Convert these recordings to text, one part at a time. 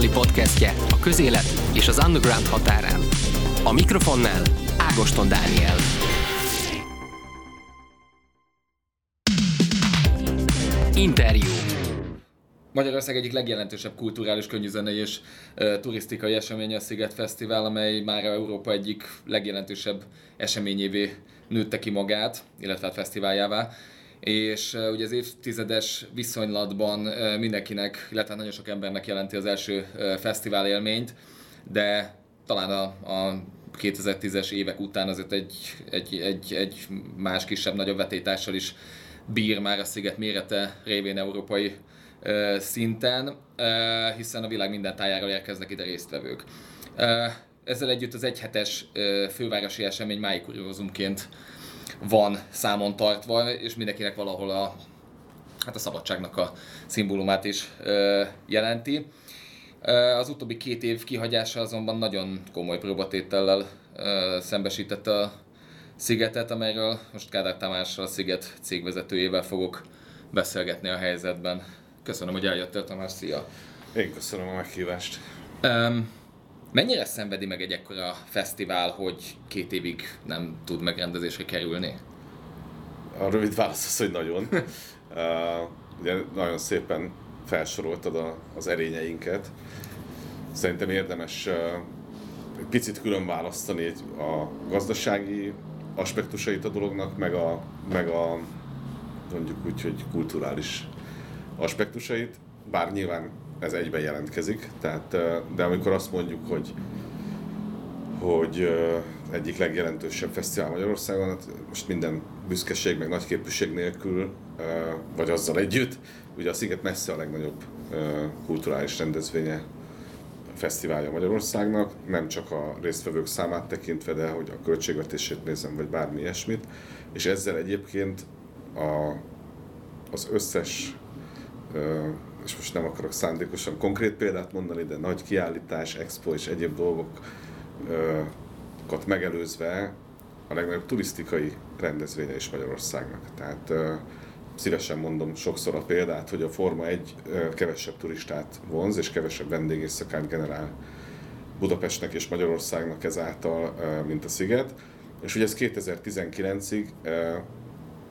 azonnali podcastje a közélet és az underground határán. A mikrofonnál Ágoston Dániel. Interjú. Magyarország egyik legjelentősebb kulturális, könnyűzenei és uh, turisztikai eseménye a Sziget Fesztivál, amely már Európa egyik legjelentősebb eseményévé nőtte ki magát, illetve hát fesztiváljává. És ugye az évtizedes viszonylatban mindenkinek, illetve nagyon sok embernek jelenti az első fesztivál élményt, de talán a, a 2010-es évek után azért egy, egy, egy, egy más kisebb, nagyobb vetétással is bír már a sziget mérete révén európai szinten, hiszen a világ minden tájára érkeznek ide résztvevők. Ezzel együtt az egyhetes fővárosi esemény máig kuriózumként van számon tartva, és mindenkinek valahol a, hát a szabadságnak a szimbólumát is jelenti. Az utóbbi két év kihagyása azonban nagyon komoly próbatétellel szembesítette a Szigetet, amelyről most Kádár Tamással, a Sziget cégvezetőjével fogok beszélgetni a helyzetben. Köszönöm, hogy eljöttél, Tamás, szia! Én köszönöm a meghívást. Um, mennyire szenvedi meg egy ekkora fesztivál, hogy két évig nem tud megrendezésre kerülni? A rövid válasz az, hogy nagyon. uh, ugye nagyon szépen felsoroltad a, az erényeinket. Szerintem érdemes uh, egy picit külön választani a gazdasági aspektusait a dolognak, meg a, meg a mondjuk úgy, hogy kulturális aspektusait, bár nyilván ez egyben jelentkezik, tehát, de amikor azt mondjuk, hogy, hogy egyik legjelentősebb fesztivál Magyarországon, hát most minden büszkeség, meg nagyképűség nélkül, vagy azzal együtt, ugye a Sziget messze a legnagyobb kulturális rendezvénye fesztiválja Magyarországnak, nem csak a résztvevők számát tekintve, de hogy a költségvetését nézem, vagy bármi ilyesmit, és ezzel egyébként a, az összes és most nem akarok szándékosan konkrét példát mondani, de nagy kiállítás, expo és egyéb dolgokat megelőzve a legnagyobb turisztikai rendezvénye is Magyarországnak. Tehát szívesen mondom sokszor a példát, hogy a Forma egy kevesebb turistát vonz, és kevesebb vendégészakát generál Budapestnek és Magyarországnak ezáltal, mint a Sziget. És ugye ez 2019-ig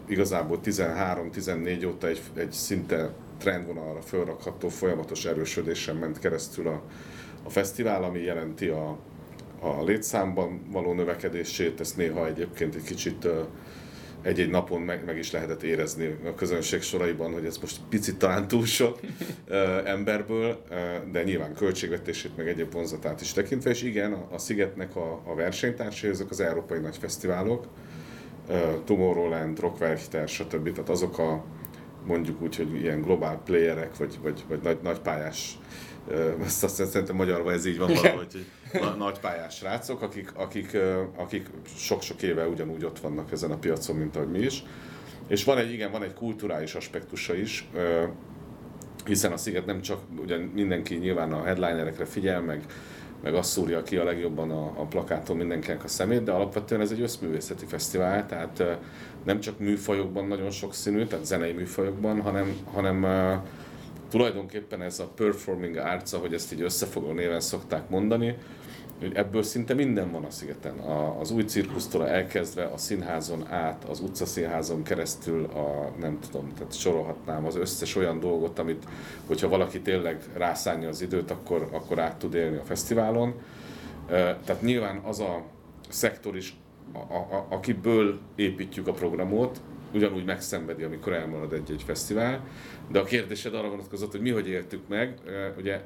igazából 13-14 óta egy, egy szinte trendvonalra fölrakható folyamatos erősödésen ment keresztül a, a fesztivál, ami jelenti a, a létszámban való növekedését, ezt néha egyébként egy kicsit egy-egy napon meg, meg is lehetett érezni a közönség soraiban, hogy ez most picit talán túl sok emberből, de nyilván költségvetését, meg egyéb vonzatát is tekintve, és igen, a, Szigetnek a, a versenytársai, ezek az európai nagy fesztiválok, Tomorrowland, Rockwerchter, stb. Tehát azok a mondjuk úgy, hogy ilyen globál playerek, vagy, vagy, vagy nagy, nagy pályás ezt azt szerintem magyarban ez így van valahogy, hogy nagy pályás srácok, akik, akik, akik sok-sok éve ugyanúgy ott vannak ezen a piacon, mint ahogy mi is. És van egy, igen, van egy kulturális aspektusa is, hiszen a Sziget nem csak, ugye mindenki nyilván a headlinerekre figyel, meg meg azt szúrja ki a legjobban a, a plakáton mindenkinek a szemét, de alapvetően ez egy összművészeti fesztivál, tehát nem csak műfajokban nagyon sok színű, tehát zenei műfajokban, hanem, hanem tulajdonképpen ez a performing arts, ahogy ezt így összefogó néven szokták mondani, hogy ebből szinte minden van a szigeten. A, az új cirkusztól elkezdve a színházon át, az utcaszínházon keresztül, a, nem tudom, tehát sorolhatnám az összes olyan dolgot, amit, hogyha valaki tényleg rászánja az időt, akkor, akkor át tud élni a fesztiválon. Tehát nyilván az a szektor is, a, a, akiből építjük a programot, ugyanúgy megszenvedi, amikor elmarad egy-egy fesztivál. De a kérdésed arra vonatkozott, hogy mi hogy éltük meg. Ugye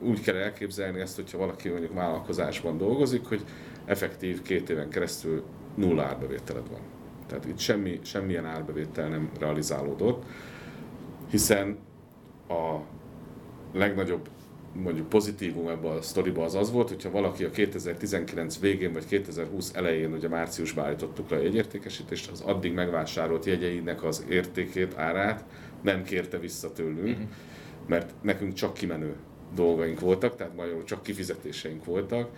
úgy kell elképzelni ezt, hogyha valaki mondjuk vállalkozásban dolgozik, hogy effektív két éven keresztül nulla árbevételed van. Tehát itt semmi, semmilyen árbevétel nem realizálódott, hiszen a legnagyobb mondjuk pozitívum ebben a sztoriban az az volt, hogyha valaki a 2019 végén vagy 2020 elején, ugye márciusban állítottuk le a jegyértékesítést, az addig megvásárolt jegyeinek az értékét, árát nem kérte vissza tőlünk, uh-huh. mert nekünk csak kimenő dolgaink voltak, tehát magyarul csak kifizetéseink voltak,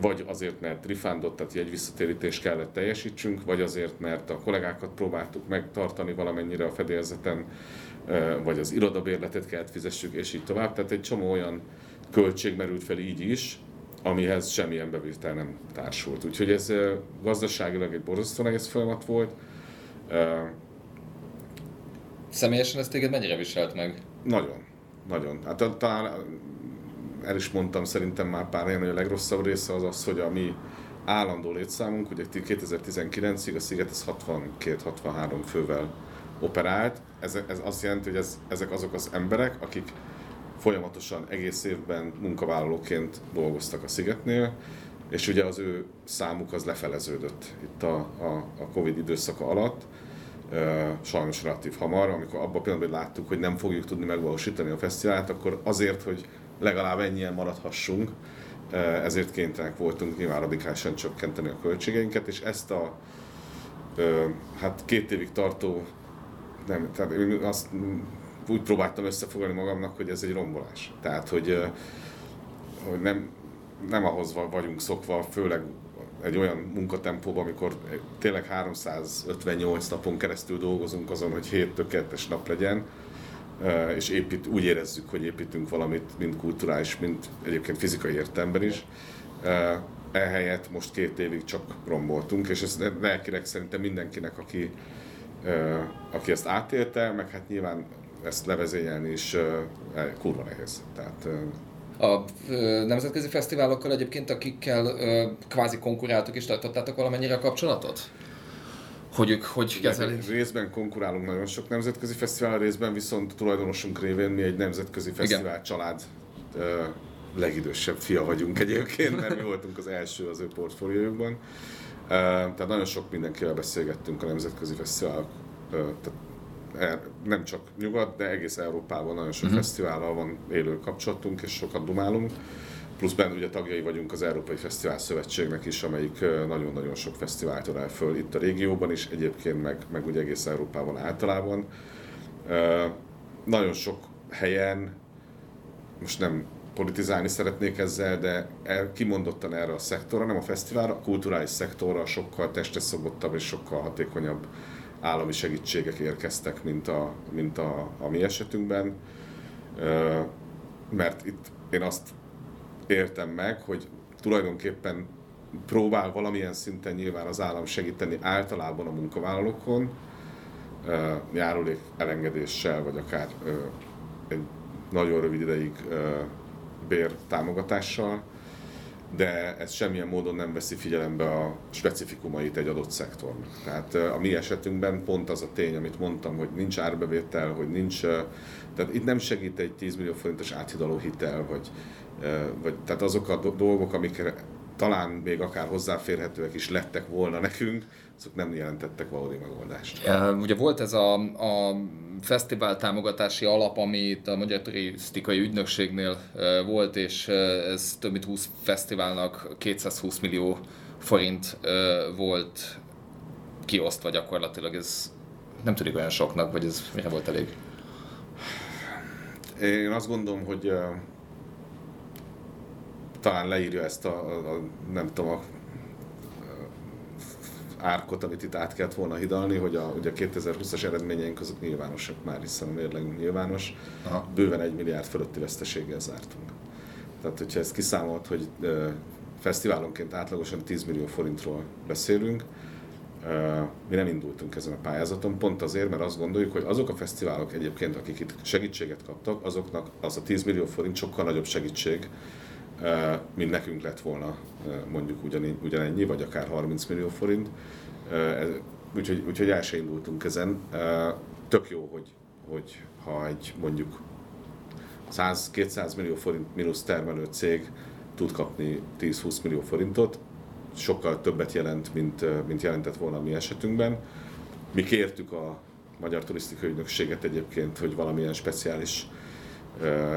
vagy azért, mert refundot, tehát egy visszatérítést kellett teljesítsünk, vagy azért, mert a kollégákat próbáltuk megtartani valamennyire a fedélzeten, vagy az irodabérletet kellett fizessük, és így tovább. Tehát egy csomó olyan költség merült fel így is, amihez semmilyen bevétel nem társult. Úgyhogy ez gazdaságilag egy borzasztó nehéz folyamat volt. Személyesen ez téged mennyire viselt meg? Nagyon, nagyon. Hát talán el is mondtam szerintem már pár helyen, hogy a legrosszabb része az az, hogy a mi állandó létszámunk, ugye 2019-ig a Sziget ez 62-63 fővel operált. Ez, ez azt jelenti, hogy ez, ezek azok az emberek, akik folyamatosan egész évben munkavállalóként dolgoztak a Szigetnél, és ugye az ő számuk az lefeleződött itt a, a, a Covid időszaka alatt, sajnos relatív hamar, amikor abban a pillanatban láttuk, hogy nem fogjuk tudni megvalósítani a fesztivált, akkor azért, hogy legalább ennyien maradhassunk, ezért kénytelenek voltunk nyilván radikálisan csökkenteni a költségeinket, és ezt a hát két évig tartó, nem, tehát azt úgy próbáltam összefoglalni magamnak, hogy ez egy rombolás. Tehát, hogy, hogy nem, nem ahhoz vagyunk szokva, főleg egy olyan munkatempóban, amikor tényleg 358 napon keresztül dolgozunk azon, hogy hét tökéletes nap legyen, és épít, úgy érezzük, hogy építünk valamit, mind kulturális, mind egyébként fizikai értelemben is. Ehelyett most két évig csak romboltunk, és ez lelkileg szerintem mindenkinek, aki, aki ezt átélte, meg hát nyilván ezt levezényelni is kurva nehéz. Tehát, a nemzetközi fesztiválokkal egyébként, akikkel kvázi konkuráltok is tartottátok valamennyire a kapcsolatot? hogy ők hogy kezelik? Részben konkurálunk nagyon sok nemzetközi fesztivál, részben viszont tulajdonosunk révén mi egy nemzetközi fesztivál Igen. család legidősebb fia vagyunk egyébként, mert mi voltunk az első az ő portfóliójukban. Tehát nagyon sok mindenkivel beszélgettünk a nemzetközi fesztiválok, tehát nem csak nyugat, de egész Európában nagyon sok uh-huh. fesztivállal van élő kapcsolatunk, és sokat dumálunk. Plusz benne ugye tagjai vagyunk az Európai Fesztivál Szövetségnek is, amelyik nagyon-nagyon sok fesztivált el föl itt a régióban is, egyébként meg, meg ugye egész Európában általában. Nagyon sok helyen, most nem politizálni szeretnék ezzel, de el, kimondottan erre a szektorra, nem a fesztiválra, a kulturális szektorra sokkal testeszobottabb és sokkal hatékonyabb állami segítségek érkeztek, mint a, mint a, a mi esetünkben. Mert itt én azt értem meg, hogy tulajdonképpen próbál valamilyen szinten nyilván az állam segíteni általában a munkavállalókon, járulék elengedéssel, vagy akár egy nagyon rövid ideig bér támogatással, de ez semmilyen módon nem veszi figyelembe a specifikumait egy adott szektornak. Tehát a mi esetünkben pont az a tény, amit mondtam, hogy nincs árbevétel, hogy nincs, tehát itt nem segít egy 10 millió forintos áthidaló hitel, vagy vagy, tehát azok a dolgok, amikre talán még akár hozzáférhetőek is lettek volna nekünk, azok nem jelentettek valódi megoldást. Ugye volt ez a, a fesztivál támogatási alap, ami itt a Magyar Turisztikai Ügynökségnél volt, és ez több mint 20 fesztiválnak 220 millió forint volt kiosztva gyakorlatilag. Ez nem tűnik olyan soknak, vagy ez mire volt elég? Én azt gondolom, hogy talán leírja ezt a, a, a nem tudom, a árkot, amit itt át kellett volna hidalni, hogy a, ugye a 2020-as eredményeink azok nyilvánosak már, hiszen a mérlegünk nyilvános. Aha. Bőven egy milliárd fölötti veszteséggel zártunk. Tehát, hogyha ezt kiszámolt, hogy e, fesztiválonként átlagosan 10 millió forintról beszélünk, e, mi nem indultunk ezen a pályázaton, pont azért, mert azt gondoljuk, hogy azok a fesztiválok egyébként, akik itt segítséget kaptak, azoknak az a 10 millió forint sokkal nagyobb segítség, mint nekünk lett volna mondjuk ugyanennyi, vagy akár 30 millió forint. Úgyhogy, úgyhogy el se indultunk ezen. Tök jó, hogy, hogy ha egy mondjuk 100-200 millió forint mínusz termelő cég tud kapni 10-20 millió forintot, sokkal többet jelent, mint, mint jelentett volna a mi esetünkben. Mi kértük a Magyar Turisztikai Ügynökséget egyébként, hogy valamilyen speciális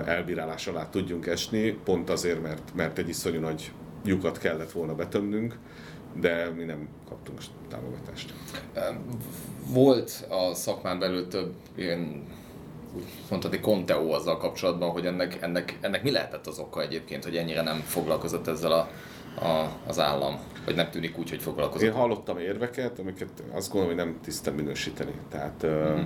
elbírálás alá tudjunk esni, pont azért, mert, mert egy iszonyú nagy lyukat kellett volna betönnünk, de mi nem kaptunk támogatást. Volt a szakmán belül több ilyen mondhatni konteó azzal kapcsolatban, hogy ennek, ennek, ennek mi lehetett az oka egyébként, hogy ennyire nem foglalkozott ezzel a a, az állam? Vagy nem tűnik úgy, hogy foglalkozik? Én hallottam érveket, amiket azt gondolom, hogy nem tisztán minősíteni. Tehát uh-huh.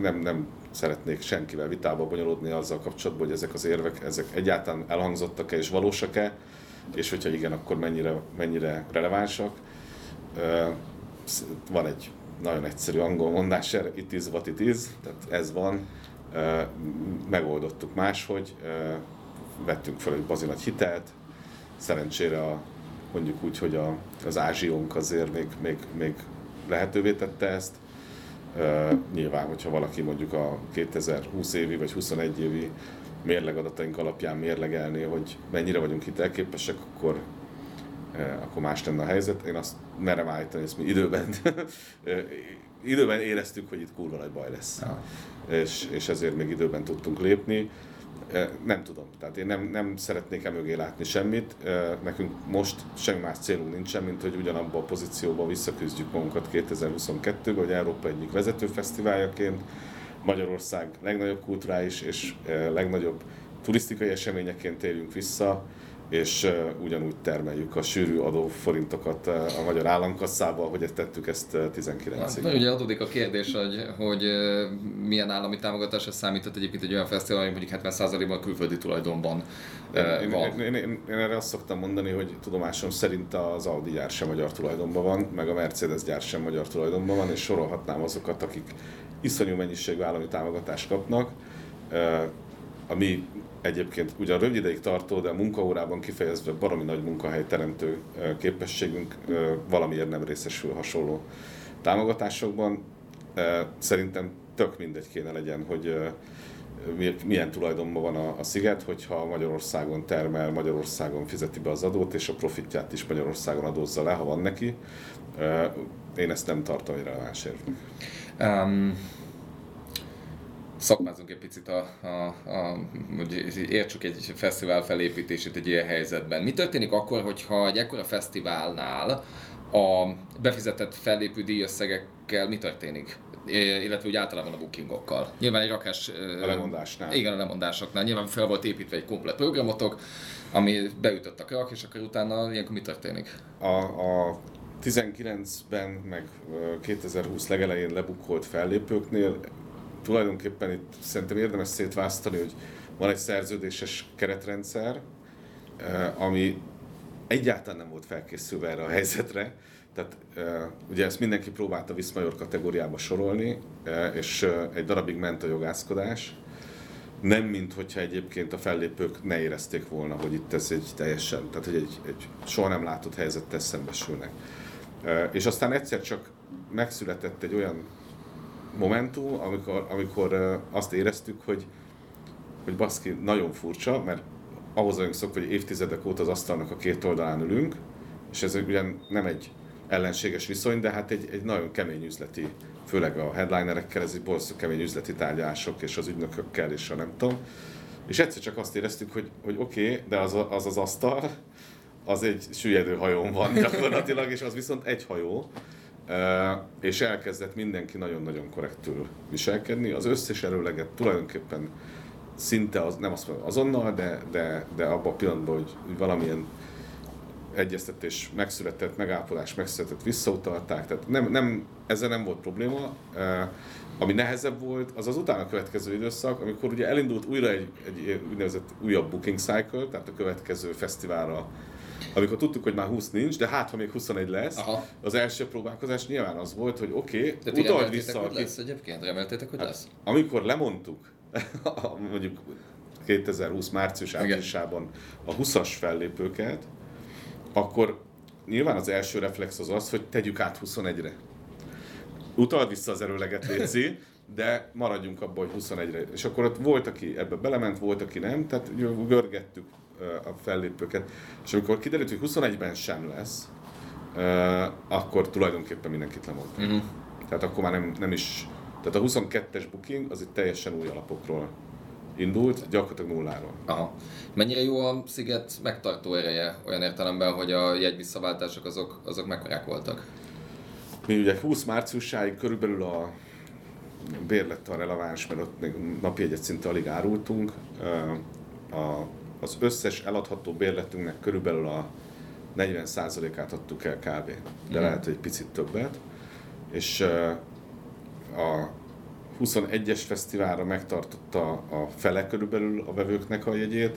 nem, nem szeretnék senkivel vitába bonyolódni azzal kapcsolatban, hogy ezek az érvek, ezek egyáltalán elhangzottak-e és valósak-e, és hogyha igen, akkor mennyire, mennyire relevánsak. Van egy nagyon egyszerű angol mondás it is what it is, tehát ez van, megoldottuk máshogy, vettünk fel egy bazi hitelt, szerencsére a, mondjuk úgy, hogy a, az ázsiónk azért még, még, még lehetővé tette ezt, nyilván, hogyha valaki mondjuk a 2020 évi vagy 21 évi mérlegadataink alapján mérlegelné, hogy mennyire vagyunk hitelképesek, akkor, akkor más lenne a helyzet. Én azt merem állítani, ezt mi időben, időben éreztük, hogy itt kurva nagy baj lesz. Ja. És, és ezért még időben tudtunk lépni. Nem tudom, tehát én nem, nem szeretnék emögé látni semmit. Nekünk most semmi más célunk nincsen, mint hogy ugyanabban a pozícióban visszaküzdjük magunkat 2022-ben, hogy Európa egyik vezető fesztiváljaként, Magyarország legnagyobb kulturális és legnagyobb turisztikai eseményeként éljünk vissza, és ugyanúgy termeljük a sűrű adóforintokat a magyar államkasszába, hogy ezt tettük ezt uh, 19-ig. Hát, ugye adódik a kérdés, hogy, hogy milyen állami támogatásra számított egyébként egy olyan fesztivál, ami mondjuk 70%-ban külföldi tulajdonban én, van. Én, én, én, én, erre azt szoktam mondani, hogy tudomásom szerint az Audi gyár sem magyar tulajdonban van, meg a Mercedes gyár sem magyar tulajdonban van, és sorolhatnám azokat, akik iszonyú mennyiségű állami támogatást kapnak. A mi egyébként ugyan rövid ideig tartó, de a munkaórában kifejezve baromi nagy munkahely teremtő képességünk valamiért nem részesül hasonló támogatásokban. Szerintem tök mindegy kéne legyen, hogy milyen tulajdonban van a, a sziget, hogyha Magyarországon termel, Magyarországon fizeti be az adót, és a profitját is Magyarországon adózza le, ha van neki. Én ezt nem tartom egy releváns érvnek. Um, szakmázunk egy picit, a, a, a, hogy értsük egy fesztivál felépítését egy ilyen helyzetben. Mi történik akkor, hogyha egy ekkora fesztiválnál a befizetett fellépő díjösszegekkel mi történik? illetve úgy általában a bookingokkal. Nyilván egy rakás... A lemondásnál. Igen, a lemondásoknál. Nyilván fel volt építve egy komplet programotok, ami beütött a krak, és akkor utána ilyenkor mi történik? A, a 19-ben, meg 2020 legelején lebukolt fellépőknél tulajdonképpen itt szerintem érdemes szétválasztani, hogy van egy szerződéses keretrendszer, eh, ami egyáltalán nem volt felkészülve erre a helyzetre. Tehát eh, ugye ezt mindenki próbálta Viszmajor kategóriába sorolni, eh, és egy darabig ment a jogászkodás. Nem, mint hogyha egyébként a fellépők ne érezték volna, hogy itt ez egy teljesen, tehát hogy egy, egy soha nem látott helyzettel szembesülnek. És aztán egyszer csak megszületett egy olyan momentum, amikor, amikor azt éreztük, hogy, hogy baszki, nagyon furcsa, mert ahhoz vagyunk szokva, hogy évtizedek óta az asztalnak a két oldalán ülünk, és ez ugyan nem egy ellenséges viszony, de hát egy, egy nagyon kemény üzleti, főleg a headlinerekkel, ez egy borzasztó kemény üzleti tárgyalások, és az ügynökökkel, és a nem tudom. És egyszer csak azt éreztük, hogy, hogy oké, okay, de az, az az asztal, az egy süllyedő hajón van gyakorlatilag, és az viszont egy hajó, és elkezdett mindenki nagyon-nagyon korrektül viselkedni. Az összes erőleget tulajdonképpen szinte az, nem azt mondom azonnal, de, de, de abban a pillanatban, hogy, valamilyen egyeztetés megszületett, megállapodás megszületett, visszautalták, tehát nem, nem, ezzel nem volt probléma. Ami nehezebb volt, az az utána következő időszak, amikor ugye elindult újra egy, egy úgynevezett újabb booking cycle, tehát a következő fesztiválra amikor tudtuk, hogy már 20 nincs, de hát ha még 21 lesz, Aha. az első próbálkozás nyilván az volt, hogy oké, okay, utald vissza. hogy lesz egyébként? Reméltétek, hogy hát, lesz? Amikor lemondtuk, mondjuk 2020 március áprilisában a 20-as fellépőket, akkor nyilván az első reflex az az, hogy tegyük át 21-re. Utald vissza az erőleget, Léci, de maradjunk abban, hogy 21-re. És akkor ott volt, aki ebbe belement, volt, aki nem, tehát görgettük a fellépőket. És amikor kiderült, hogy 21-ben sem lesz, akkor tulajdonképpen mindenkit lemond. Uh-huh. Tehát akkor már nem, nem is... Tehát a 22-es booking az itt teljesen új alapokról indult, gyakorlatilag nulláról. Aha. Mennyire jó a sziget megtartó ereje olyan értelemben, hogy a jegyvisszaváltások azok, azok mekkorák voltak? Mi ugye 20 márciusáig körülbelül a bérlet a releváns, mert ott még napi egyet szinte alig árultunk. A az összes eladható bérletünknek körülbelül a 40%-át adtuk el kb. De Mhm. lehet, hogy egy picit többet. És a 21-es fesztiválra megtartotta a fele körülbelül a vevőknek a jegyét,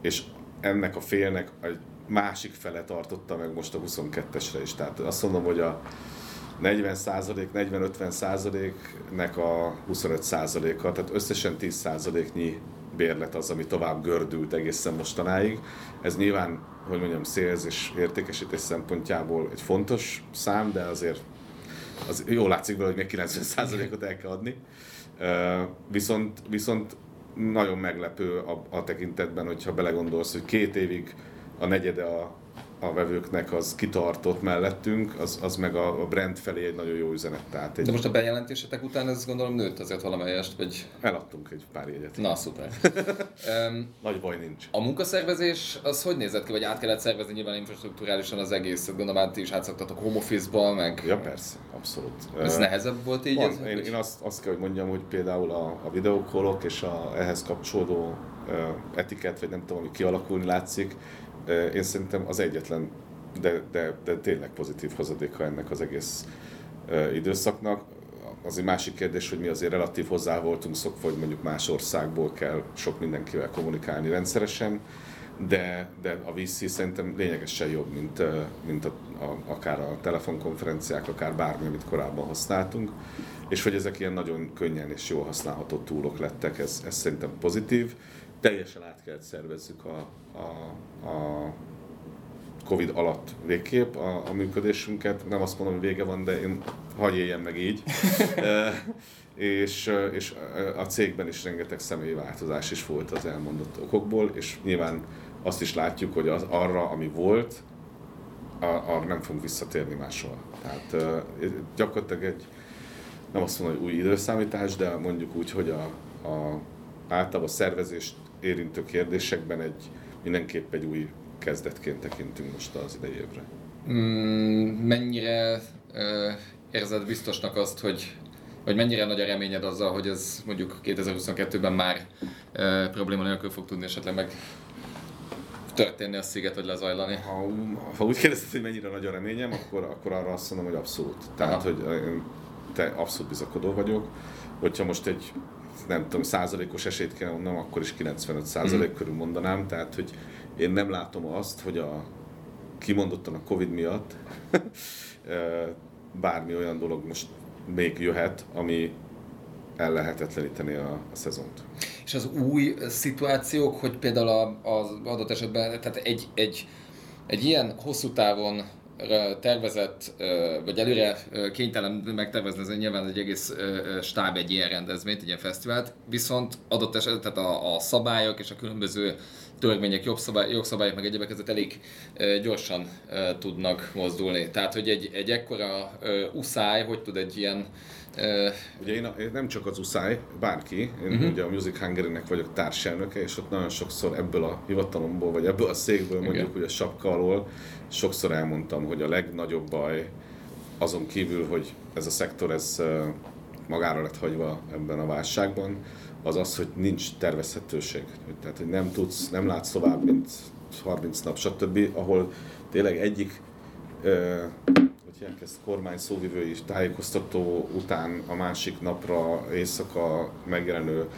és ennek a félnek a másik fele tartotta meg most a 22-esre is. Tehát azt mondom, hogy a 40 40-50 százaléknek a 25 százaléka, tehát összesen 10 százaléknyi bérlet az, ami tovább gördült egészen mostanáig. Ez nyilván, hogy mondjam, szélz és értékesítés szempontjából egy fontos szám, de azért az jól látszik belőle, hogy még 90%-ot el kell adni. Viszont, viszont nagyon meglepő a, a tekintetben, hogyha belegondolsz, hogy két évig a negyede a, a vevőknek az kitartott mellettünk, az, az meg a, a brand felé egy nagyon jó üzenet. Tehát egy, De most a bejelentésetek után ez gondolom nőtt azért valamelyest, vagy... eladtunk egy pár jegyet. Na, szuper. um, Nagy baj nincs. a munkaszervezés az hogy nézett ki, vagy át kellett szervezni nyilván infrastruktúrálisan az egész, gondolom át ti is átszoktatok home office-ból, meg Ja, persze, abszolút. ez Ö, nehezebb volt így? ez, Van, én, vagy- én azt, azt kell, hogy mondjam, hogy például a, a videókólok és a ehhez kapcsolódó uh, etiket, vagy nem tudom, ami kialakulni látszik, uh, én szerintem az egyetlen, de, de, de tényleg pozitív hozadéka ennek az egész időszaknak. Az egy másik kérdés, hogy mi azért relatív hozzá voltunk szokva, hogy mondjuk más országból kell sok mindenkivel kommunikálni rendszeresen, de, de a VC szerintem lényegesen jobb, mint, mint a, a, akár a telefonkonferenciák, akár bármi, amit korábban használtunk. És hogy ezek ilyen nagyon könnyen és jól használható túlok lettek, ez, ez szerintem pozitív. Teljesen át kellett szervezzük a, a, a Covid alatt végképp a, a működésünket. Nem azt mondom, hogy vége van, de én hagyj éljen meg így. Eh, és, eh, és a cégben is rengeteg személyi változás is volt az elmondott okokból, és nyilván azt is látjuk, hogy az arra, ami volt, arra nem fogunk visszatérni máshol. Tehát eh, gyakorlatilag egy, nem azt mondom, hogy új időszámítás, de mondjuk úgy, hogy a, a általában a szervezést érintő kérdésekben egy, mindenképp egy új kezdetként tekintünk most az idei évre. Mm, mennyire ö, érzed biztosnak azt, hogy vagy mennyire nagy a reményed azzal, hogy ez mondjuk 2022-ben már ö, probléma nélkül fog tudni esetleg meg történni a sziget, vagy lezajlani? Ha, ha úgy kérdezted, hogy mennyire nagy a reményem, akkor, akkor arra azt mondom, hogy abszolút. Tehát, Aha. hogy én te abszolút bizakodó vagyok. Hogyha most egy nem tudom, százalékos esélyt kell mondanom, akkor is 95 százalék Mhm. körül mondanám. Tehát, hogy én nem látom azt, hogy a kimondottan a Covid miatt bármi olyan dolog most még jöhet, ami ellehetetleníteni a, a szezont. És az új szituációk, hogy például a- az adott esetben, tehát egy, egy, egy ilyen hosszú távon tervezett, vagy előre kénytelen megtervezni, ez nyilván egy egész stáb egy ilyen rendezvényt, egy ilyen fesztivált, viszont adott esetben a, a szabályok és a különböző törvények, jogszabály, jogszabályok, meg egyebek ezek elég gyorsan tudnak mozdulni. Tehát, hogy egy, egy ekkora uszály, hogy tud egy ilyen Ugye én, én nem csak az uszály, bárki, én uh-huh. ugye a Music Hungary-nek vagyok társelnöke, és ott nagyon sokszor ebből a hivatalomból, vagy ebből a székből Igen. mondjuk, hogy a sapka alól, sokszor elmondtam, hogy a legnagyobb baj azon kívül, hogy ez a szektor ez magára lett hagyva ebben a válságban, az az, hogy nincs tervezhetőség. Tehát, hogy nem tudsz, nem látsz tovább, mint 30 nap, stb., ahol tényleg egyik ö, hívják ezt, kormány szóvivői tájékoztató után a másik napra éjszaka megjelenő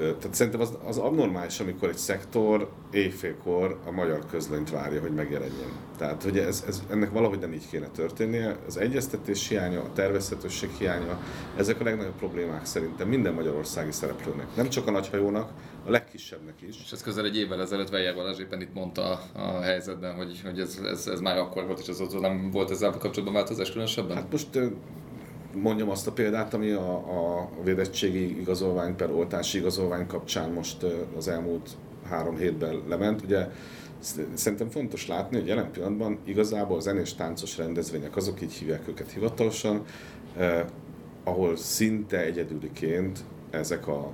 tehát szerintem az, az abnormális, amikor egy szektor éjfélkor a magyar közlönyt várja, hogy megjelenjen. Tehát, hogy ez, ez, ennek valahogy nem így kéne történnie. Az egyeztetés hiánya, a tervezhetőség hiánya, ezek a legnagyobb problémák szerintem minden magyarországi szereplőnek. Nem csak a nagyhajónak, a legkisebbnek is. És ez közel egy évvel ezelőtt Weyer Balázs éppen itt mondta a, a helyzetben, hogy, hogy ez, ez, ez, már akkor volt, és az nem volt ezzel kapcsolatban változás különösebben? Hát most mondjam azt a példát, ami a, a védettségi igazolvány per oltási igazolvány kapcsán most az elmúlt három hétben lement. Ugye sz- szerintem fontos látni, hogy jelen pillanatban igazából a zenés táncos rendezvények, azok így hívják őket hivatalosan, eh, ahol szinte egyedüliként ezek a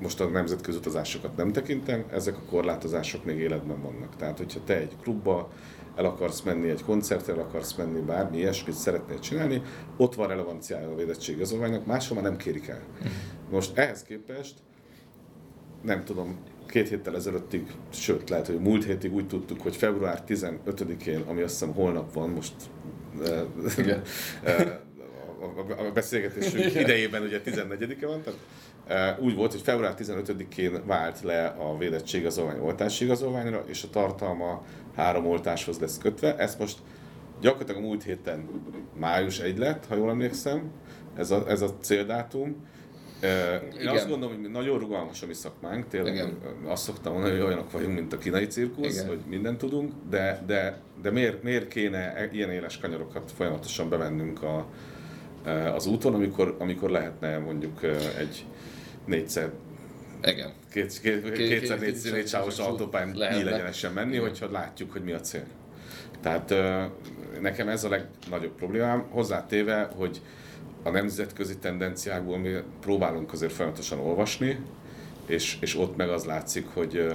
most a nemzetközi utazásokat nem tekintem, ezek a korlátozások még életben vannak. Tehát, hogyha te egy klubba el akarsz menni, egy koncertre el akarsz menni, bármi ilyesmit szeretnél csinálni, ott van relevanciája a védettségigazolványnak, máshol már nem kérik el. Most ehhez képest nem tudom, két héttel ezelőttig, sőt lehet, hogy múlt hétig úgy tudtuk, hogy február 15-én, ami azt hiszem holnap van, most Igen. a, beszélgetésünk idejében ugye 14-e van, tehát úgy volt, hogy február 15-én vált le a védettségigazolvány oltási igazolványra, és a tartalma három oltáshoz lesz kötve. Ezt most gyakorlatilag a múlt héten május 1 lett, ha jól emlékszem, ez a, ez a céldátum. Én Igen. azt gondolom, hogy nagyon rugalmas a mi szakmánk, tényleg Igen. azt szoktam mondani, hogy olyanok vagyunk, mint a kínai cirkusz, Igen. hogy mindent tudunk, de, de, de miért, miért kéne e- ilyen éles kanyarokat folyamatosan bevennünk a, az úton, amikor, amikor lehetne mondjuk egy négyszer igen. Két, két, kétszer négy, négy sávos autópályán legyenesen menni, Igen. hogyha látjuk, hogy mi a cél. Tehát nekem ez a legnagyobb problémám, hozzátéve, hogy a nemzetközi tendenciákból mi próbálunk azért folyamatosan olvasni, és, és ott meg az látszik, hogy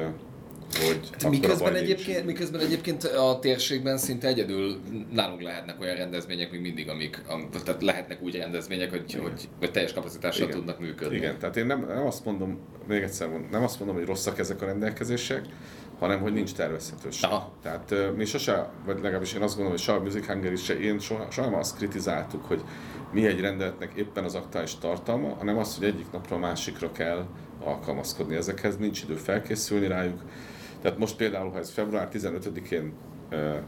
hogy hát miközben, egyébként, miközben egyébként a térségben szinte egyedül nálunk lehetnek olyan rendezvények még mindig, amik, am, tehát lehetnek úgy rendezvények, hogy, hogy, hogy teljes kapacitással Igen. tudnak működni. Igen, tehát én nem, nem azt mondom, még egyszer mondom, nem azt mondom, hogy rosszak ezek a rendelkezések, hanem hogy nincs tervezhetőség. Aha. Tehát uh, mi sose, vagy legalábbis én azt gondolom, hogy soha Music Hungary se, én soha, soha nem azt kritizáltuk, hogy mi egy rendeletnek éppen az aktuális tartalma, hanem az, hogy egyik napra a másikra kell alkalmazkodni ezekhez, nincs idő felkészülni rájuk. Tehát most például, ha ez február 15-én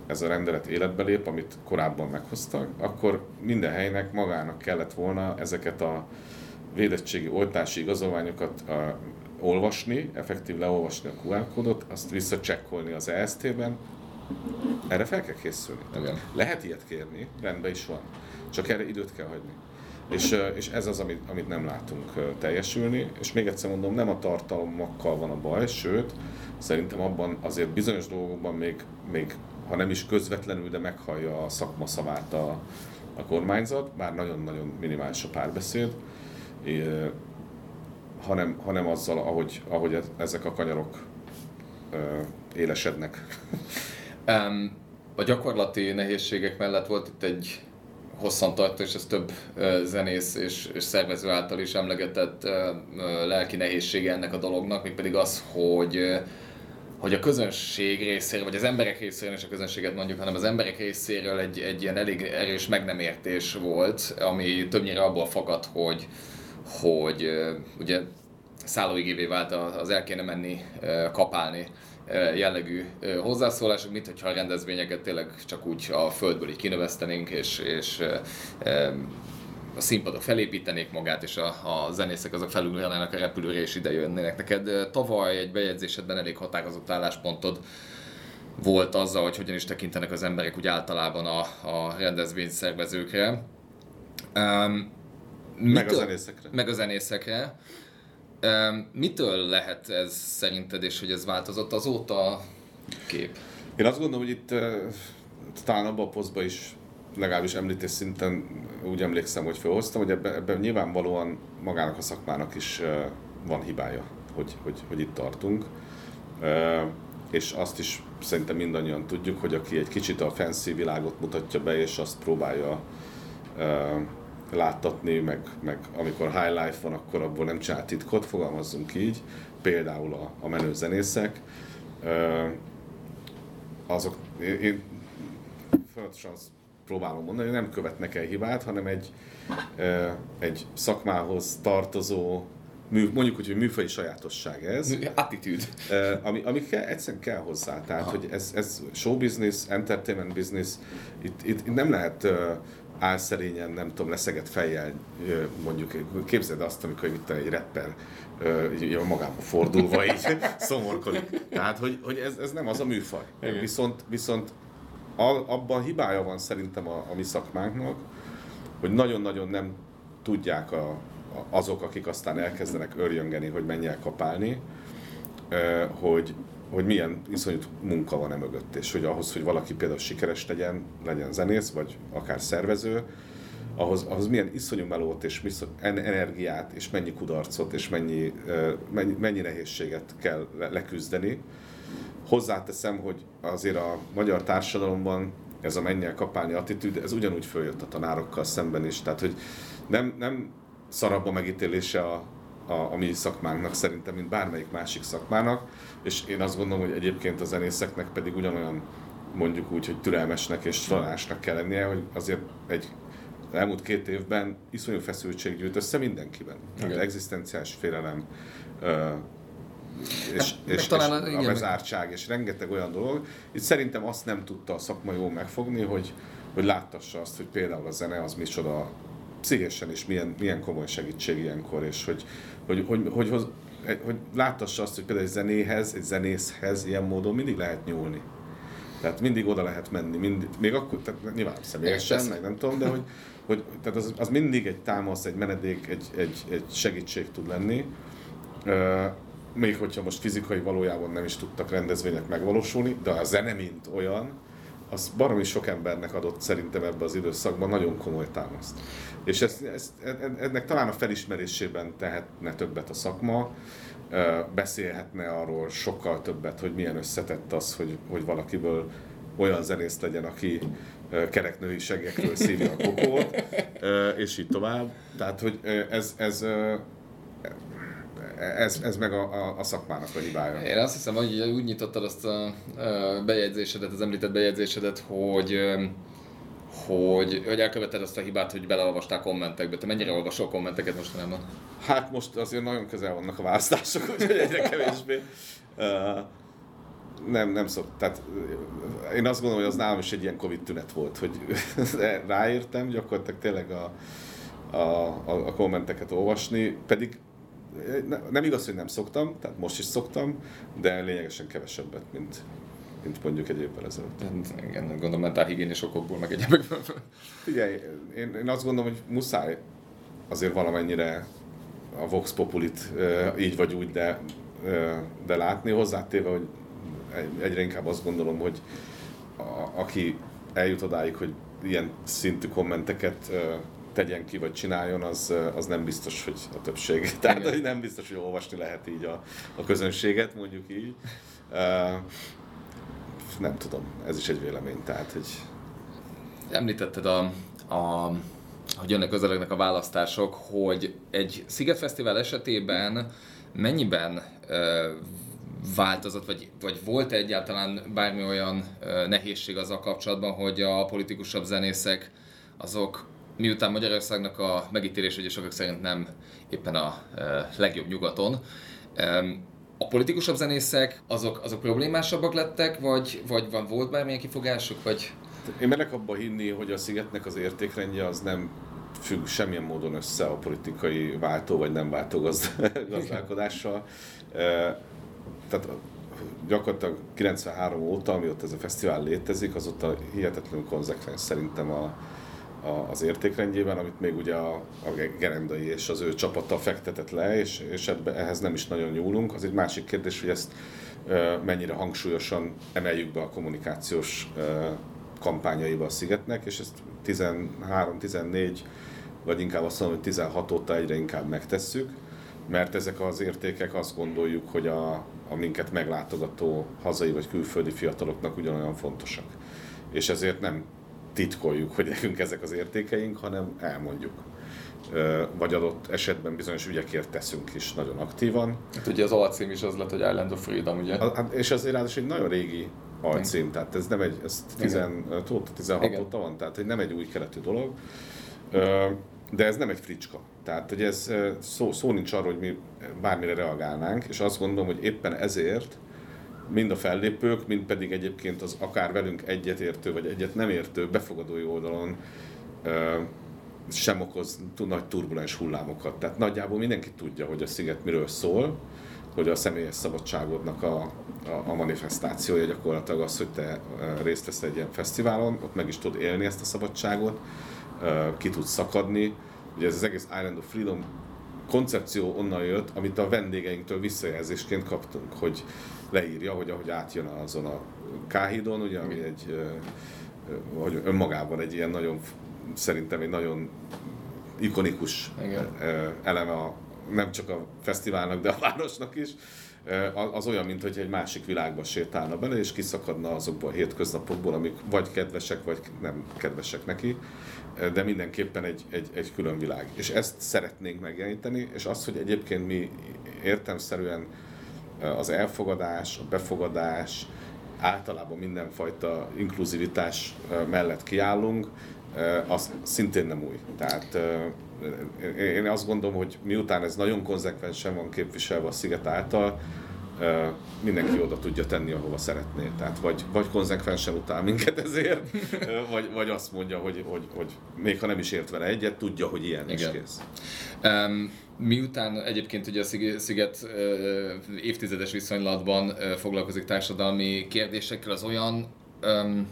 ez a rendelet életbe lép, amit korábban meghoztak, akkor minden helynek magának kellett volna ezeket a védettségi oltási igazolványokat olvasni, effektív leolvasni a QR kódot, azt visszacsekkolni az EST-ben, erre fel kell készülni. Igen. Lehet ilyet kérni, rendben is van, csak erre időt kell hagyni. És, és ez az, amit, amit nem látunk teljesülni, és még egyszer mondom, nem a tartalmakkal van a baj, sőt, szerintem abban azért bizonyos dolgokban még, még ha nem is közvetlenül, de meghallja a szakma szavát a, a kormányzat, bár nagyon-nagyon minimális a párbeszéd, hanem, hanem azzal, ahogy, ahogy ezek a kanyarok élesednek. Um, a gyakorlati nehézségek mellett volt itt egy hosszantartó, és ez több zenész és, és szervező által is emlegetett lelki nehézsége ennek a dolognak, még pedig az, hogy hogy a közönség részéről, vagy az emberek részéről, és a közönséget mondjuk, hanem az emberek részéről egy, egy ilyen elég erős meg nem értés volt, ami többnyire abból fakad, hogy, hogy ugye szállóigévé vált az el kéne menni kapálni jellegű hozzászólások, mint hogyha a rendezvényeket tényleg csak úgy a földből így kinövesztenénk, és, és a színpadok felépítenék magát, és a, a zenészek azok felülnének a repülőre, és ide jönnének. Neked tavaly egy bejegyzésedben elég határozott álláspontod volt azzal, hogy hogyan is tekintenek az emberek úgy általában a, a rendezvény szervezőkre. Um, meg a zenészekre. Meg a zenészekre. Mitől lehet ez szerinted, és hogy ez változott azóta a kép? Én azt gondolom, hogy itt talán abban a posztban is legalábbis említés szinten úgy emlékszem, hogy felhoztam, hogy ebben, ebben nyilvánvalóan magának a szakmának is van hibája, hogy, hogy, hogy itt tartunk. És azt is szerintem mindannyian tudjuk, hogy aki egy kicsit a fancy világot mutatja be, és azt próbálja láttatni, meg, meg amikor high life van, akkor abból nem csinál titkot, fogalmazzunk így, például a, a menő zenészek. Azok, én, én folyamatosan azt próbálom mondani, hogy nem követnek el hibát, hanem egy, egy szakmához tartozó mű, mondjuk úgy, hogy műfai sajátosság ez. Attitűd. Ami, ami kell, egyszerűen kell hozzá. Tehát, Aha. hogy ez, ez show business, entertainment business, itt, itt nem lehet álszerényen, nem tudom, leszegett fejjel, mondjuk, képzeld azt, amikor itt egy rapper így magába fordulva így szomorkodik. Tehát, hogy, hogy ez, ez nem az a műfaj. Igen. Viszont, viszont abban hibája van szerintem a, a mi szakmánknak, hogy nagyon-nagyon nem tudják a, a, azok, akik aztán elkezdenek örjöngeni, hogy menjen kapálni, hogy, hogy milyen iszonyú munka van e mögött, és hogy ahhoz, hogy valaki például sikeres legyen, legyen zenész, vagy akár szervező, ahhoz, ahhoz milyen iszonyú melót és energiát, és mennyi kudarcot, és mennyi, mennyi, mennyi nehézséget kell leküzdeni. Hozzáteszem, hogy azért a magyar társadalomban ez a mennyel kapálni attitűd, ez ugyanúgy följött a tanárokkal szemben is, tehát hogy nem, nem szarabb a megítélése a, a, a mi szakmánknak szerintem, mint bármelyik másik szakmának, és én azt gondolom, hogy egyébként a zenészeknek pedig ugyanolyan mondjuk úgy, hogy türelmesnek és toleránsnak kell lennie, hogy azért egy elmúlt két évben iszonyú feszültség gyűjt össze mindenkiben. Tehát egzisztenciális félelem, ö, és, Meg és, talán és a- a igen, meg- bezártság, és rengeteg olyan dolog. Itt szerintem azt nem tudta a szakma jól megfogni, hogy, hogy láttassa azt, hogy például a zene az micsoda pszichésen is milyen, milyen komoly segítség ilyenkor, és hogy, hogy, hogy, hogy, hogy, hogy, láttassa azt, hogy például egy zenéhez, egy zenészhez ilyen módon mindig lehet nyúlni. Tehát mindig oda lehet menni, mindig, még akkor, tehát nyilván személyesen, meg nem tudom, de hogy, hogy tehát az, az mindig egy támasz, egy menedék, egy, egy, egy segítség tud lenni. Ö, még hogyha most fizikai valójában nem is tudtak rendezvények megvalósulni, de a zene mint olyan, az baromi sok embernek adott szerintem ebbe az időszakban nagyon komoly támaszt. És ez, ez, ennek talán a felismerésében tehetne többet a szakma, beszélhetne arról sokkal többet, hogy milyen összetett az, hogy, hogy valakiből olyan zenész legyen, aki kereknői segekről szívja a kokót, és így tovább. Tehát, hogy ez, ez, ez, ez meg a, a, a szakmának a hibája. Én azt hiszem, hogy úgy nyitottad azt a bejegyzésedet, az említett bejegyzésedet, hogy hogy, hogy elköveted azt a hibát, hogy beleolvastál kommentekbe. Te mennyire olvasol kommenteket mostanában? Hát most azért nagyon közel vannak a választások, úgyhogy egyre kevésbé. Uh, nem, nem szok. Tehát én azt gondolom, hogy az nálam is egy ilyen Covid tünet volt, hogy ráértem gyakorlatilag tényleg a, a, a, a kommenteket olvasni, pedig nem igaz, hogy nem szoktam, tehát most is szoktam, de lényegesen kevesebbet, mint, mint mondjuk egy évvel ezelőtt. Hát, igen, gondolom mentálhigiénés okokból, meg egyébekből. Figyelj, én, én azt gondolom, hogy muszáj azért valamennyire a Vox Populit így vagy úgy, de, de látni, hozzátéve, hogy egy- egyre inkább azt gondolom, hogy a, aki eljut odáig, hogy ilyen szintű kommenteket tegyen ki, vagy csináljon, az, ö, az nem biztos, hogy a többség. Tehát, hogy nem biztos, hogy olvasni lehet így a, a közönséget, mondjuk így. Ö, nem tudom, ez is egy vélemény, tehát, hogy Említetted a, a hogy jönnek közelegnek a választások, hogy egy Szigetfesztivál esetében mennyiben ö, változott, vagy, vagy volt egyáltalán bármi olyan ö, nehézség azzal kapcsolatban, hogy a politikusabb zenészek azok miután Magyarországnak a megítélés ugye sokak szerint nem éppen a legjobb nyugaton, a politikusabb zenészek azok, azok problémásabbak lettek, vagy, vagy van volt bármilyen kifogásuk, vagy Én merek abba hinni, hogy a szigetnek az értékrendje az nem függ semmilyen módon össze a politikai váltó vagy nem váltó gazd- gazdálkodással. Tehát gyakorlatilag 93 óta, amióta ez a fesztivál létezik, azóta hihetetlenül konzekvens szerintem a, a, az értékrendjében, amit még ugye a, a Gerendai és az ő csapata fektetett le, és, és ebbe, ehhez nem is nagyon nyúlunk. Az egy másik kérdés, hogy ezt ö, mennyire hangsúlyosan emeljük be a kommunikációs ö, kampányaiba a Szigetnek, és ezt 13-14, vagy inkább azt mondom, hogy 16 óta egyre inkább megtesszük, mert ezek az értékek azt gondoljuk, hogy a, a minket meglátogató hazai vagy külföldi fiataloknak ugyanolyan fontosak. És ezért nem titkoljuk, hogy nekünk ezek az értékeink, hanem elmondjuk. Vagy adott esetben bizonyos ügyekért teszünk is nagyon aktívan. Hát ugye az alcím is az lett, hogy Island of Freedom, ugye? A- hát, És azért ráadásul egy nagyon régi alcím, tehát ez nem egy, ez 10, óta, 16 Igen. óta van, tehát hogy nem egy új keletű dolog. De ez nem egy fricska. Tehát, hogy ez szó, szó nincs arról, hogy mi bármire reagálnánk, és azt gondolom, hogy éppen ezért mind a fellépők, mind pedig egyébként az akár velünk egyetértő, vagy egyet nem értő befogadói oldalon sem okoz nagy turbulens hullámokat. Tehát nagyjából mindenki tudja, hogy a sziget miről szól, hogy a személyes szabadságodnak a, a, a manifestációja gyakorlatilag az, hogy te részt vesz egy ilyen fesztiválon, ott meg is tudod élni ezt a szabadságot, ki tudsz szakadni. Ugye ez az egész Island of Freedom koncepció onnan jött, amit a vendégeinktől visszajelzésként kaptunk, hogy leírja, hogy ahogy átjön azon a Káhídon, ugye, ami egy, hogy önmagában egy ilyen nagyon, szerintem egy nagyon ikonikus Igen. eleme a, nem csak a fesztiválnak, de a városnak is. az olyan, mint hogy egy másik világba sétálna bele, és kiszakadna azokból a hétköznapokból, amik vagy kedvesek, vagy nem kedvesek neki, de mindenképpen egy, egy, egy külön világ. És ezt szeretnénk megjeleníteni, és az, hogy egyébként mi értemszerűen az elfogadás, a befogadás, általában mindenfajta inkluzivitás mellett kiállunk, az szintén nem új. Tehát én azt gondolom, hogy miután ez nagyon konzekvensen van képviselve a Sziget által, mindenki oda tudja tenni, ahova szeretné. Tehát vagy, vagy konzekvensen utál minket ezért, vagy, vagy azt mondja, hogy, hogy, hogy még ha nem is ért vele egyet, tudja, hogy ilyen Igen. is kész. Um, miután egyébként ugye a Sziget uh, évtizedes viszonylatban uh, foglalkozik társadalmi kérdésekkel, az olyan um,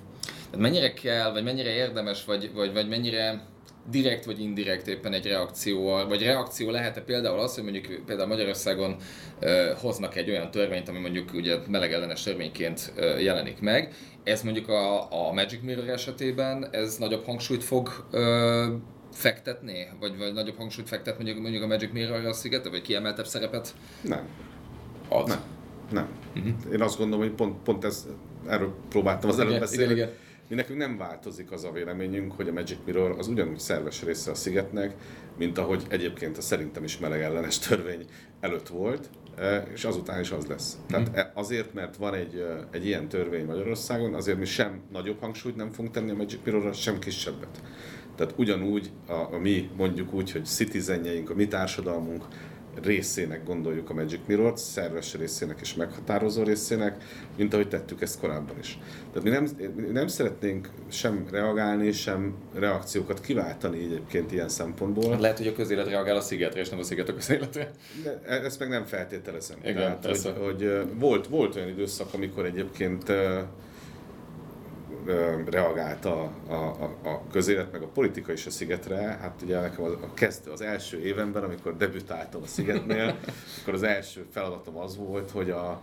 mennyire kell, vagy mennyire érdemes, vagy, vagy, vagy mennyire direkt vagy indirekt éppen egy reakció, vagy reakció lehet-e például az, hogy mondjuk például Magyarországon uh, hoznak egy olyan törvényt, ami mondjuk ugye melegellenes törvényként uh, jelenik meg. Ez mondjuk a, a Magic Mirror esetében ez nagyobb hangsúlyt fog uh, fektetni? Vagy, vagy nagyobb hangsúlyt fektet mondjuk, mondjuk a Magic Mirror a szigete, vagy kiemeltebb szerepet? Nem. Ad? Nem. Nem. Uh-huh. Én azt gondolom, hogy pont, pont ez, erről próbáltam az előbb beszélni. Igen, igen mi nekünk nem változik az a véleményünk, hogy a Magic Mirror az ugyanúgy szerves része a szigetnek, mint ahogy egyébként a szerintem is meleg ellenes törvény előtt volt, e, és azután is az lesz. Tehát mhm. e, azért, mert van egy, e, egy ilyen törvény Magyarországon, azért mi sem nagyobb hangsúlyt nem fogunk tenni a Magic Mirrorra, sem kisebbet. Tehát ugyanúgy a, a mi mondjuk úgy, hogy citizenjeink, a mi társadalmunk részének gondoljuk a Magic Mirror-t, szerves részének és meghatározó részének, mint ahogy tettük ezt korábban is. Tehát mi nem, nem szeretnénk sem reagálni, sem reakciókat kiváltani egyébként ilyen szempontból. Hát lehet, hogy a közélet reagál a szigetre, és nem a sziget a közéletre. De ezt meg nem feltételezem. Igen, Tehát, hogy, hogy, volt, volt olyan időszak, amikor egyébként reagált a, a, a közélet, meg a politika is a szigetre. Hát ugye nekem az, a kezdő, az első évenben, amikor debütáltam a szigetnél, akkor az első feladatom az volt, hogy a, a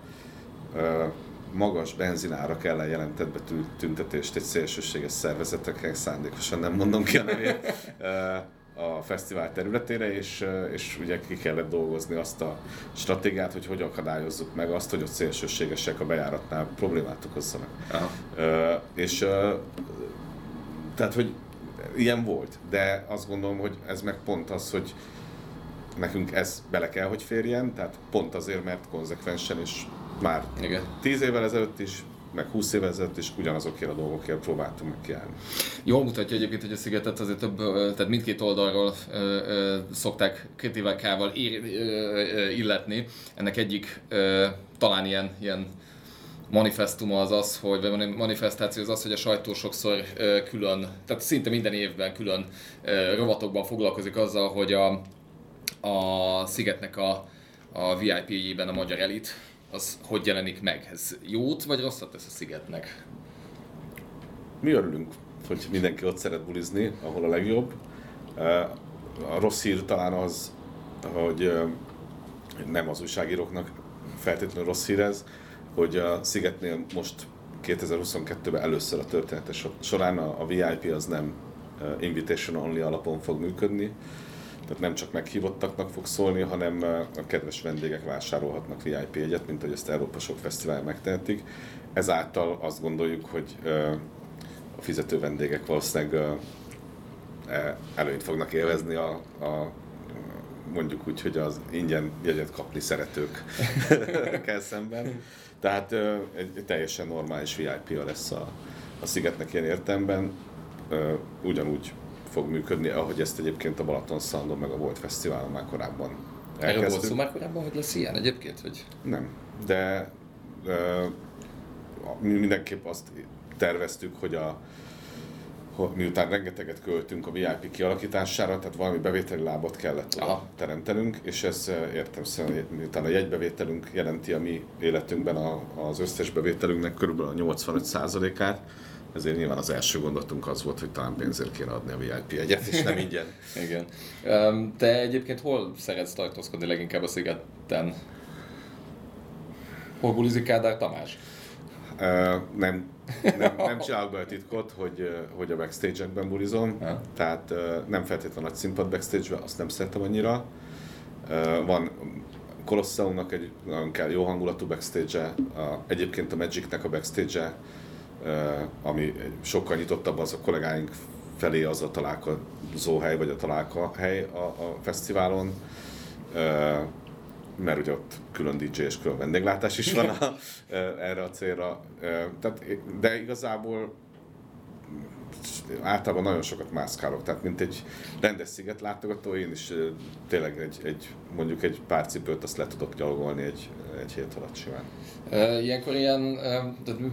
magas benzinárak ellen jelentett be tüntetést egy szélsőséges szervezeteknek, szándékosan nem mondom ki a nevét, a fesztivál területére, és, és ugye ki kellett dolgozni azt a stratégiát, hogy hogy akadályozzuk meg azt, hogy a szélsőségesek a bejáratnál problémát okozzanak. Aha. És uh, tehát, hogy ilyen volt, de azt gondolom, hogy ez meg pont az, hogy nekünk ez bele kell, hogy férjen, tehát pont azért, mert konzekvensen és már Igen. tíz évvel ezelőtt is meg 20 évvel ezelőtt is ugyanazokért a dolgokért próbáltunk meg kiállni. Jól mutatja egyébként, hogy a szigetet azért több, tehát mindkét oldalról ö, ö, szokták kritikákkal illetni. Ennek egyik ö, talán ilyen, ilyen manifestuma az az, hogy, vagy manifestáció az az, hogy a sajtó sokszor külön, tehát szinte minden évben külön rovatokban foglalkozik azzal, hogy a, a szigetnek a, a VIP-jében a magyar elit az hogy jelenik meg? Ez jót vagy rosszat tesz a szigetnek? Mi örülünk, hogy mindenki ott szeret bulizni, ahol a legjobb. A rossz hír talán az, hogy nem az újságíróknak feltétlenül rossz hír ez, hogy a Szigetnél most 2022-ben először a történetes során a VIP az nem invitation only alapon fog működni, tehát nem csak meghívottaknak fog szólni, hanem a kedves vendégek vásárolhatnak VIP egyet, mint hogy ezt Európa sok fesztivál megtehetik. Ezáltal azt gondoljuk, hogy a fizető vendégek valószínűleg e, előnyt fognak élvezni a, a mondjuk úgy, hogy az ingyen jegyet kapni szeretőkkel szemben. Tehát egy teljesen normális VIP-a lesz a, a Szigetnek ilyen értemben. Ugyanúgy fog működni, ahogy ezt egyébként a Balaton Soundon meg a Volt Fesztiválon már korábban elkezdtük. Erről volt szó már korábban, hogy lesz ilyen egyébként? Vagy? Nem, de uh, mindenképp azt terveztük, hogy a miután rengeteget költünk a VIP kialakítására, tehát valami bevételi lábot kellett oda teremtenünk, és ez értem szerint, miután a jegybevételünk jelenti a mi életünkben a, az összes bevételünknek körülbelül a 85%-át, ezért nyilván az első gondolatunk az volt, hogy talán pénzért kéne adni a VIP egyet, és nem ingyen. Igen. Te egyébként hol szeretsz tartózkodni leginkább a szigeten? Hol bulizik Kádár Tamás? Uh, nem, nem, nem csinálok be a titkot, hogy, hogy a backstage-ekben bulizom, ha? tehát uh, nem feltétlenül nagy színpad backstage azt nem szeretem annyira. Uh, van Colosseumnak egy nagyon kell jó hangulatú backstage-e, a, egyébként a Magicnek a backstage-e, ami sokkal nyitottabb az a kollégáink felé az a találkozó hely, vagy a találka hely a, a fesztiválon, mert ugye ott külön DJ és külön vendéglátás is van a, erre a célra. Tehát, de igazából általában nagyon sokat mászkálok, tehát mint egy rendes sziget látogató, én is tényleg egy, egy, mondjuk egy pár cipőt azt le tudok gyalogolni egy, egy hét alatt simán. Ilyenkor ilyen,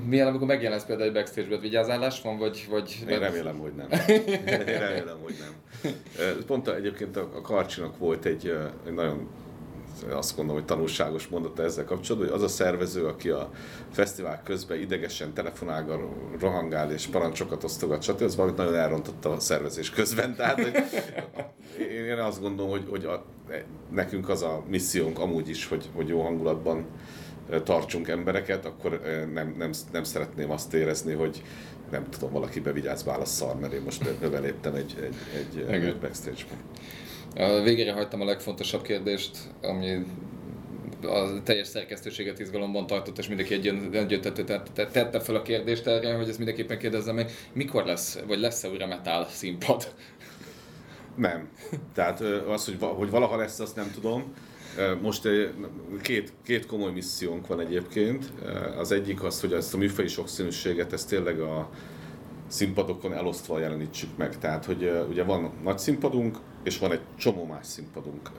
milyen, amikor megjelensz például egy backstage-ben, vigyázálás van, vagy... vagy Én remélem, hogy nem. Én remélem, hogy nem. Pont egyébként a, a Karcsinak volt egy, egy nagyon azt gondolom, hogy tanulságos mondata ezzel kapcsolatban, hogy az a szervező, aki a fesztivál közben idegesen telefonál, rohangál és parancsokat osztogat, stb. az valamit nagyon elrontotta a szervezés közben. Tehát hogy én azt gondolom, hogy, hogy a, nekünk az a missziónk amúgy is, hogy, hogy jó hangulatban tartsunk embereket, akkor nem, nem, nem szeretném azt érezni, hogy nem tudom, valaki bevigyáz válasz szar, mert én most beléptem egy, egy, egy, egy backstage-be. A végére hagytam a legfontosabb kérdést, ami a teljes szerkesztőséget izgalomban tartott, és mindenki egy egyöntető tette fel a kérdést erre, hogy ezt mindenképpen kérdezzem meg, mikor lesz, vagy lesz-e újra metal színpad? Nem. Tehát az, hogy, hogy valaha lesz, azt nem tudom. Most két, két komoly missziónk van egyébként. Az egyik az, hogy ezt a műfai sokszínűséget, ezt tényleg a színpadokon elosztva jelenítsük meg. Tehát, hogy ugye van nagy színpadunk, és van egy csomó más színpadunk.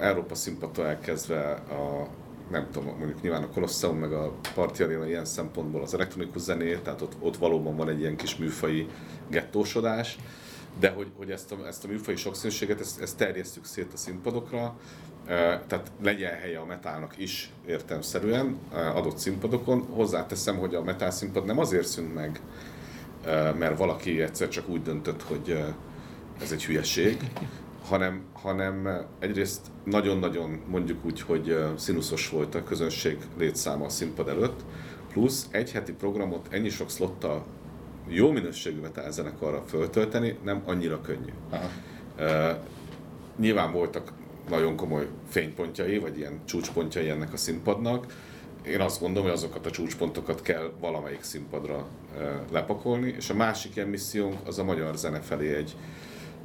Európa színpadtól elkezdve a nem tudom, mondjuk nyilván a Colosseum meg a Party Arena ilyen szempontból az elektronikus zené, tehát ott, ott valóban van egy ilyen kis műfai gettósodás, de hogy, hogy ezt, a, ezt a műfai sokszínűséget, ezt, ezt terjesztjük szét a színpadokra, tehát legyen helye a metálnak is értelmszerűen adott színpadokon. Hozzáteszem, hogy a metál színpad nem azért szűnt meg, mert valaki egyszer csak úgy döntött, hogy ez egy hülyeség, hanem, hanem egyrészt nagyon-nagyon mondjuk úgy, hogy színuszos volt a közönség létszáma a színpad előtt, plusz egy heti programot ennyi sok szlottal jó minőségű metal föltölteni nem annyira könnyű. Aha. Uh, nyilván voltak nagyon komoly fénypontjai, vagy ilyen csúcspontjai ennek a színpadnak. Én azt gondolom, hogy azokat a csúcspontokat kell valamelyik színpadra lepakolni, és a másik ilyen missziónk az a magyar zene felé egy,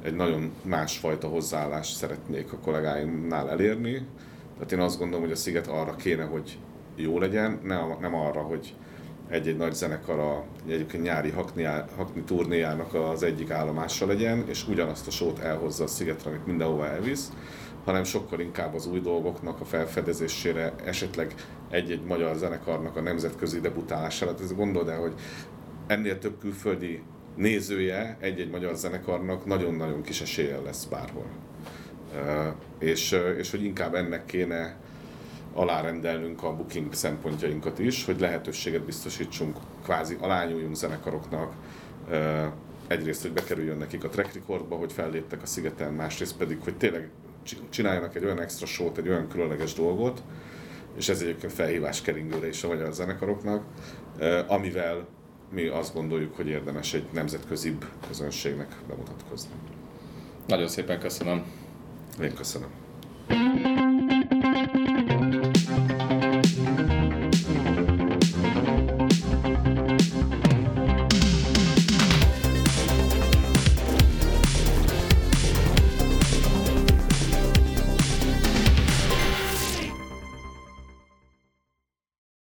egy nagyon másfajta hozzáállást szeretnék a kollégáimnál elérni. Tehát én azt gondolom, hogy a Sziget arra kéne, hogy jó legyen, nem arra, hogy egy-egy nagy zenekar a egyébként nyári hakni, hakni turnéjának az egyik állomása legyen, és ugyanazt a sót elhozza a szigetre, amit mindenhova elvisz, hanem sokkal inkább az új dolgoknak a felfedezésére, esetleg egy-egy magyar zenekarnak a nemzetközi debutálására. Hát ez gondold el, hogy ennél több külföldi nézője egy-egy magyar zenekarnak nagyon-nagyon kis eséllyel lesz bárhol. És, és hogy inkább ennek kéne alárendelnünk a booking szempontjainkat is, hogy lehetőséget biztosítsunk, kvázi alányuljunk zenekaroknak, egyrészt, hogy bekerüljön nekik a track recordba, hogy felléptek a szigeten, másrészt pedig, hogy tényleg csináljanak egy olyan extra sót, egy olyan különleges dolgot, és ez egyébként felhívás keringőre is a magyar zenekaroknak, amivel mi azt gondoljuk, hogy érdemes egy nemzetközibb közönségnek bemutatkozni. Nagyon szépen köszönöm. Én köszönöm.